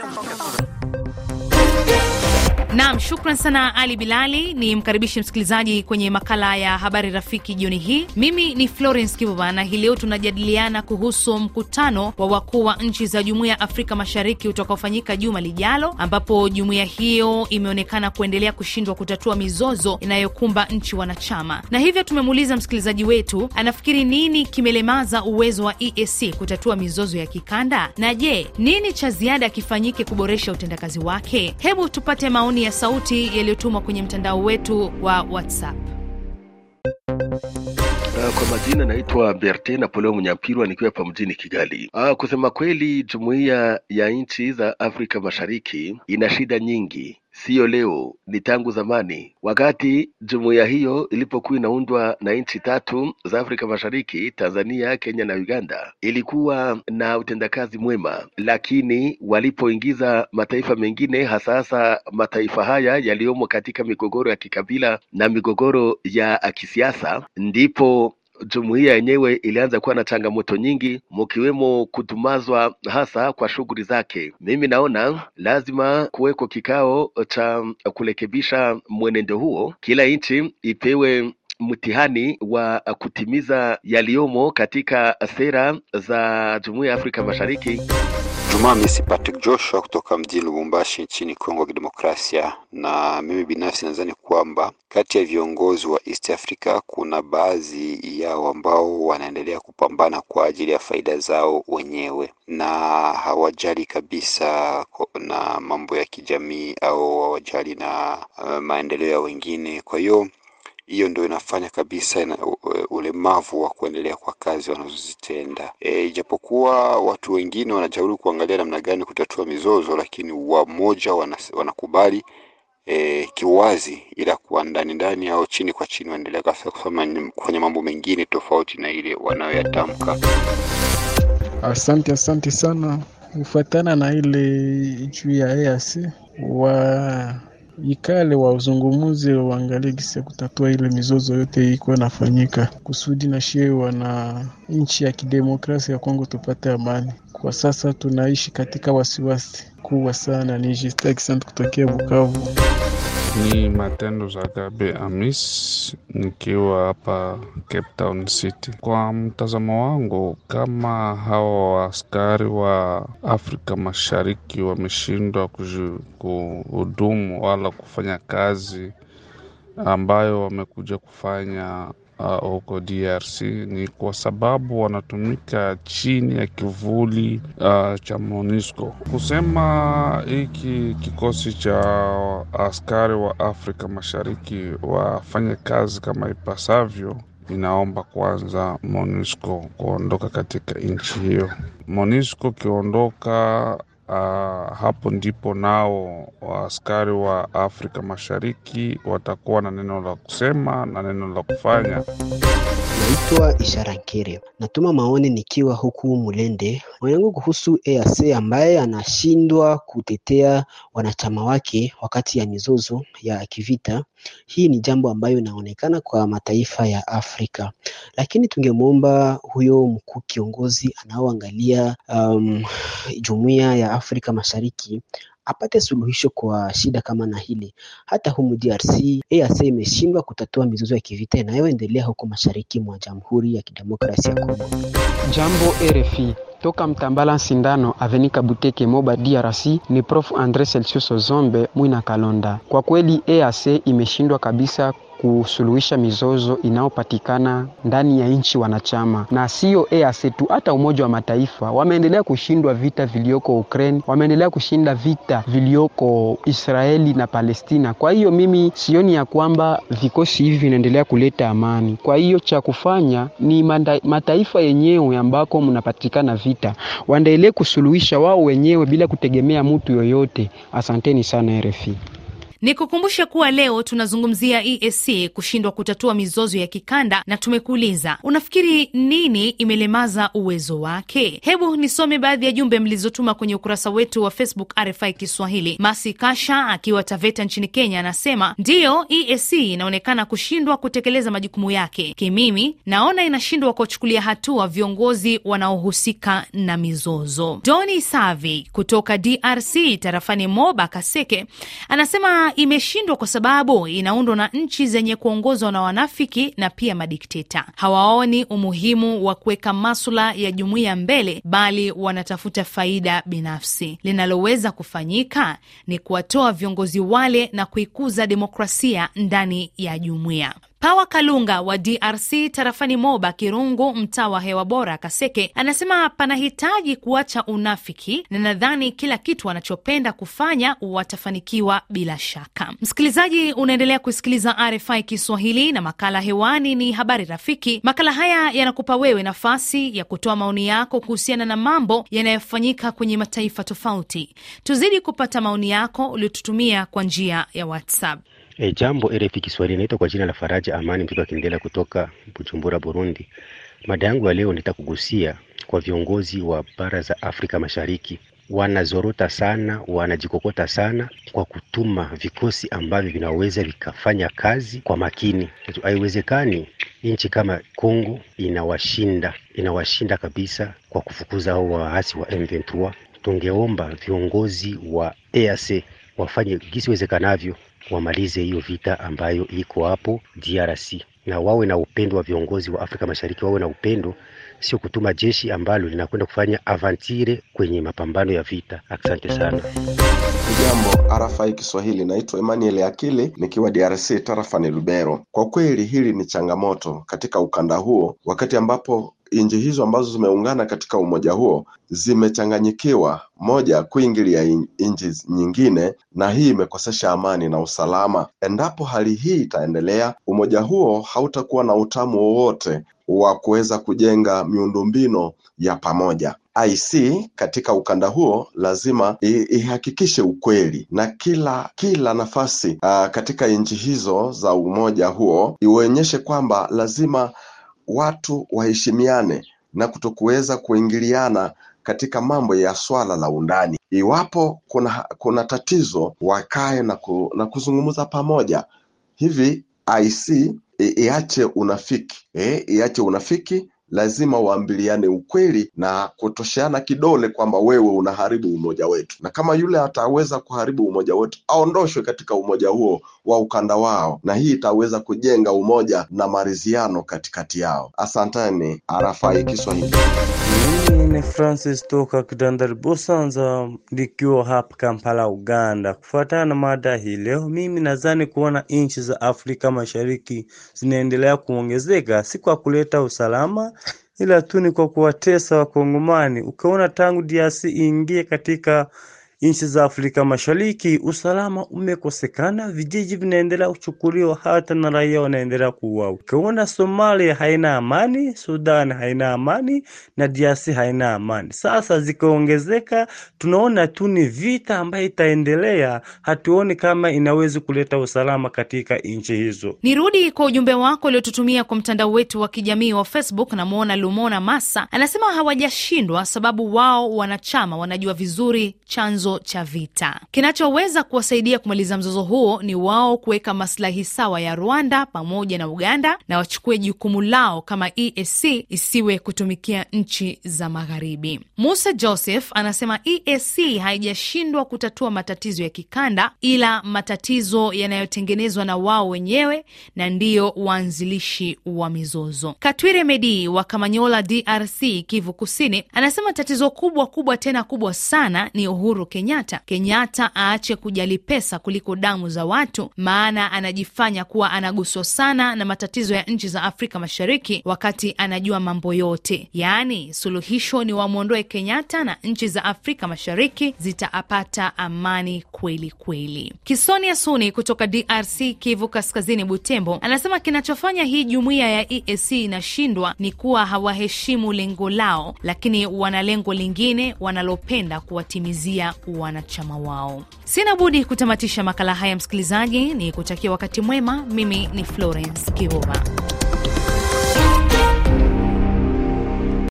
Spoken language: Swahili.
要烧开。Naam, shukran sana Ali Bilali. Ni mkaribishi msikilizaji kwenye makala ya habari rafiki jioni hii. Mimi ni Florence Kivuva na hii leo tunajadiliana kuhusu mkutano wa wakuu wa nchi za Jumuiya ya Afrika Mashariki utakaofanyika juma lijalo, ambapo jumuiya hiyo imeonekana kuendelea kushindwa kutatua mizozo inayokumba nchi wanachama, na hivyo tumemuuliza msikilizaji wetu anafikiri nini kimelemaza uwezo wa EAC kutatua mizozo ya kikanda, na je, nini cha ziada kifanyike kuboresha utendakazi wake? Hebu tupate maoni ya sauti yaliyotumwa kwenye mtandao wetu wa WhatsApp. Uh, kwa majina naitwa Berte Napoleo Mnyampirwa nikiwa hapa mjini Kigali. Aa, kusema kweli jumuiya ya nchi za Afrika Mashariki ina shida nyingi, siyo leo, ni tangu zamani. Wakati jumuiya hiyo ilipokuwa inaundwa na nchi tatu za Afrika Mashariki, Tanzania, Kenya na Uganda, ilikuwa na utendakazi mwema, lakini walipoingiza mataifa mengine, hasa hasa mataifa haya yaliyomo katika migogoro ya kikabila na migogoro ya kisiasa, ndipo jumuiya yenyewe ilianza kuwa na changamoto nyingi mkiwemo kudumazwa hasa kwa shughuli zake. Mimi naona lazima kuweko kikao cha kurekebisha mwenendo huo, kila nchi ipewe mtihani wa kutimiza yaliyomo katika sera za jumuiya ya Afrika Mashariki. Jumaa si Patrick Joshua kutoka mjini Lubumbashi nchini Kongo ya Kidemokrasia. Na mimi binafsi nadhani kwamba kati ya viongozi wa East Africa kuna baadhi yao ambao wanaendelea kupambana kwa ajili ya faida zao wenyewe na hawajali kabisa na mambo ya kijamii au hawajali na uh, maendeleo ya wengine. Kwa hiyo hiyo ndio inafanya kabisa ina, ulemavu wa kuendelea kwa kazi wanazozitenda. E, ijapokuwa watu wengine wanajaribu kuangalia namna gani kutatua mizozo, lakini wamoja wanakubali e, kiwazi, ila kwa ndani ndani au chini kwa chini wanaendelea kufanya mambo mengine tofauti na ile wanayoyatamka. Asante, asante sana. Kufuatana na ile juu ya EAC wa ikale wa uzungumuzi waangalie gisi ya kutatua ile mizozo yote iko nafanyika kusudi na shie wana nchi ya kidemokrasia ya Kongo tupate amani. Kwa sasa tunaishi katika wasiwasi kubwa sana. Ni Justin kutokea Bukavu. Ni Matendo za Gabe Amis nikiwa hapa Cape Town City. Kwa mtazamo wangu, kama hawa askari wa Afrika Mashariki wameshindwa kuhudumu wala kufanya kazi ambayo wamekuja kufanya huko uh, DRC ni kwa sababu wanatumika chini ya kivuli uh, cha MONUSCO. Kusema hiki kikosi cha askari wa Afrika Mashariki wafanye kazi kama ipasavyo, inaomba kwanza MONUSCO kuondoka katika nchi hiyo. MONUSCO kiondoka Uh, hapo ndipo nao askari wa Afrika Mashariki watakuwa na neno la kusema na neno la kufanya. Naitwa Ishara Nkere, natuma maoni nikiwa huku Mulende. Maoni yangu kuhusu EAC ambaye anashindwa kutetea wanachama wake wakati ya mizozo ya kivita. Hii ni jambo ambayo inaonekana kwa mataifa ya Afrika, lakini tungemwomba huyo mkuu kiongozi anaoangalia um, jumuiya ya Afrika Mashariki apate suluhisho kwa shida kama na hili. Hata humu DRC EAC imeshindwa kutatua mizozo ya kivita inayoendelea huko mashariki mwa Jamhuri ya Kidemokrasia ya Kongo. Jambo RFI toka Mtambala Sindano Avenika Buteke Moba DRC, ni Prof Andre Celsius Ozombe Mwina Kalonda. Kwa kweli EAC imeshindwa kabisa kusuluhisha mizozo inayopatikana ndani ya nchi wanachama, na sio EAC tu, hata Umoja wa Mataifa wameendelea kushindwa vita vilioko Ukraine, wameendelea kushinda vita vilioko Israeli na Palestina. Kwa hiyo mimi sioni ya kwamba vikosi hivi vinaendelea kuleta amani. Kwa hiyo cha kufanya ni manda, mataifa yenyewe ambako mnapatikana vita waendelee kusuluhisha wao wenyewe bila kutegemea mtu yoyote. Asanteni sana RFI. Ni kukumbusha kuwa leo tunazungumzia EAC kushindwa kutatua mizozo ya kikanda, na tumekuuliza unafikiri nini imelemaza uwezo wake? Hebu nisome baadhi ya jumbe mlizotuma kwenye ukurasa wetu wa Facebook RFI Kiswahili. Masi Kasha akiwa Taveta nchini Kenya anasema ndiyo, EAC inaonekana kushindwa kutekeleza majukumu yake. Kimimi naona inashindwa kuwachukulia hatua viongozi wanaohusika na mizozo. Doni Savi kutoka DRC tarafani Moba Kaseke anasema imeshindwa kwa sababu inaundwa na nchi zenye kuongozwa na wanafiki na pia madikteta. Hawaoni umuhimu wa kuweka maswala ya jumuiya mbele, bali wanatafuta faida binafsi. Linaloweza kufanyika ni kuwatoa viongozi wale na kuikuza demokrasia ndani ya jumuiya. Pawa Kalunga wa DRC tarafani Moba Kirungu, mtaa wa hewa bora Kaseke, anasema panahitaji kuacha unafiki na nadhani kila kitu wanachopenda kufanya watafanikiwa bila shaka. Msikilizaji, unaendelea kusikiliza RFI Kiswahili na makala hewani ni habari rafiki. Makala haya yanakupa wewe nafasi ya kutoa maoni yako kuhusiana na mambo yanayofanyika kwenye mataifa tofauti. Tuzidi kupata maoni yako uliotutumia kwa njia ya WhatsApp. E, jambo RFI Kiswahili, naitwa kwa jina la Faraja Amani mtoto akiendelea kutoka Bujumbura, Burundi. Mada yangu ya leo nitakugusia kwa viongozi wa bara za Afrika Mashariki. Wanazorota sana, wanajikokota sana kwa kutuma vikosi ambavyo vinaweza vikafanya kazi kwa makini. Haiwezekani nchi kama Kongo inawashinda, inawashinda kabisa kwa kufukuza hao waasi wa M23. Tungeomba viongozi wa EAC wafanye gisi wezekanavyo wamalize hiyo vita ambayo iko hapo DRC, na wawe na upendo wa viongozi wa Afrika Mashariki, wawe na upendo, sio kutuma jeshi ambalo linakwenda kufanya avantire kwenye mapambano ya vita. Asante sana. Jambo RFI Kiswahili, naitwa Emmanuel Akili nikiwa DRC tarafani Lubero. Kwa kweli hili ni changamoto katika ukanda huo, wakati ambapo nchi hizo ambazo zimeungana katika umoja huo zimechanganyikiwa, moja kuingilia nchi nyingine, na hii imekosesha amani na usalama. Endapo hali hii itaendelea, umoja huo hautakuwa na utamu wowote wa kuweza kujenga miundombinu ya pamoja. IC katika ukanda huo lazima ihakikishe ukweli na kila kila nafasi uh, katika nchi hizo za umoja huo ionyeshe kwamba lazima watu waheshimiane na kutokuweza kuingiliana katika mambo ya swala la undani. Iwapo kuna kuna tatizo, wakae na, ku, na kuzungumza pamoja. Hivi IC iache unafiki eh, iache unafiki lazima waambiliane ukweli na kutosheana kidole kwamba wewe unaharibu umoja wetu, na kama yule ataweza kuharibu umoja wetu aondoshwe katika umoja huo wa ukanda wao, na hii itaweza kujenga umoja na maridhiano katikati yao. Asanteni RFI Kiswahili. Ni Francis toka Kidandari Busanza, likiwa hapa Kampala, Uganda. Kufuatana na mada hii leo, mimi nadhani kuona nchi za Afrika Mashariki zinaendelea kuongezeka, si kwa kuleta usalama, ila tu ni kwa kuwatesa Wakongomani. Ukiona tangu DRC iingie katika nchi za Afrika Mashariki, usalama umekosekana, vijiji vinaendelea kuchukuliwa, hata na raia wanaendelea kuuawa. Ukiona Somalia haina amani, Sudan haina amani na DRC haina amani. Sasa zikiongezeka, tunaona tu ni vita ambayo itaendelea, hatuoni kama inaweza kuleta usalama katika nchi hizo. Nirudi kwa ujumbe wako uliotutumia kwa mtandao wetu wa kijamii wa Facebook. Namwona Lumona Massa anasema hawajashindwa, sababu wao wanachama wanajua vizuri chanzo cha vita. Kinachoweza kuwasaidia kumaliza mzozo huo ni wao kuweka maslahi sawa ya Rwanda pamoja na Uganda na wachukue jukumu lao kama EAC isiwe kutumikia nchi za magharibi. Musa Joseph anasema EAC haijashindwa kutatua matatizo ya kikanda, ila matatizo yanayotengenezwa na wao wenyewe na ndiyo waanzilishi wa mizozo. Katwire Medi wa Kamanyola, DRC, Kivu Kusini, anasema tatizo kubwa kubwa tena kubwa sana ni Uhuru Kenyatta. Kenyatta aache kujali pesa kuliko damu za watu, maana anajifanya kuwa anaguswa sana na matatizo ya nchi za Afrika Mashariki wakati anajua mambo yote. Yaani suluhisho ni wamwondoe Kenyatta na nchi za Afrika Mashariki zitaapata amani kweli kweli. Kisonia Suni kutoka DRC, Kivu Kaskazini, Butembo, anasema kinachofanya hii jumuiya ya EAC inashindwa ni kuwa hawaheshimu lengo lao, lakini wana lengo lingine wanalopenda kuwatimizia wanachama wao. Sina budi kutamatisha makala haya, msikilizaji, ni kutakia wakati mwema. Mimi ni Florence Kivuva.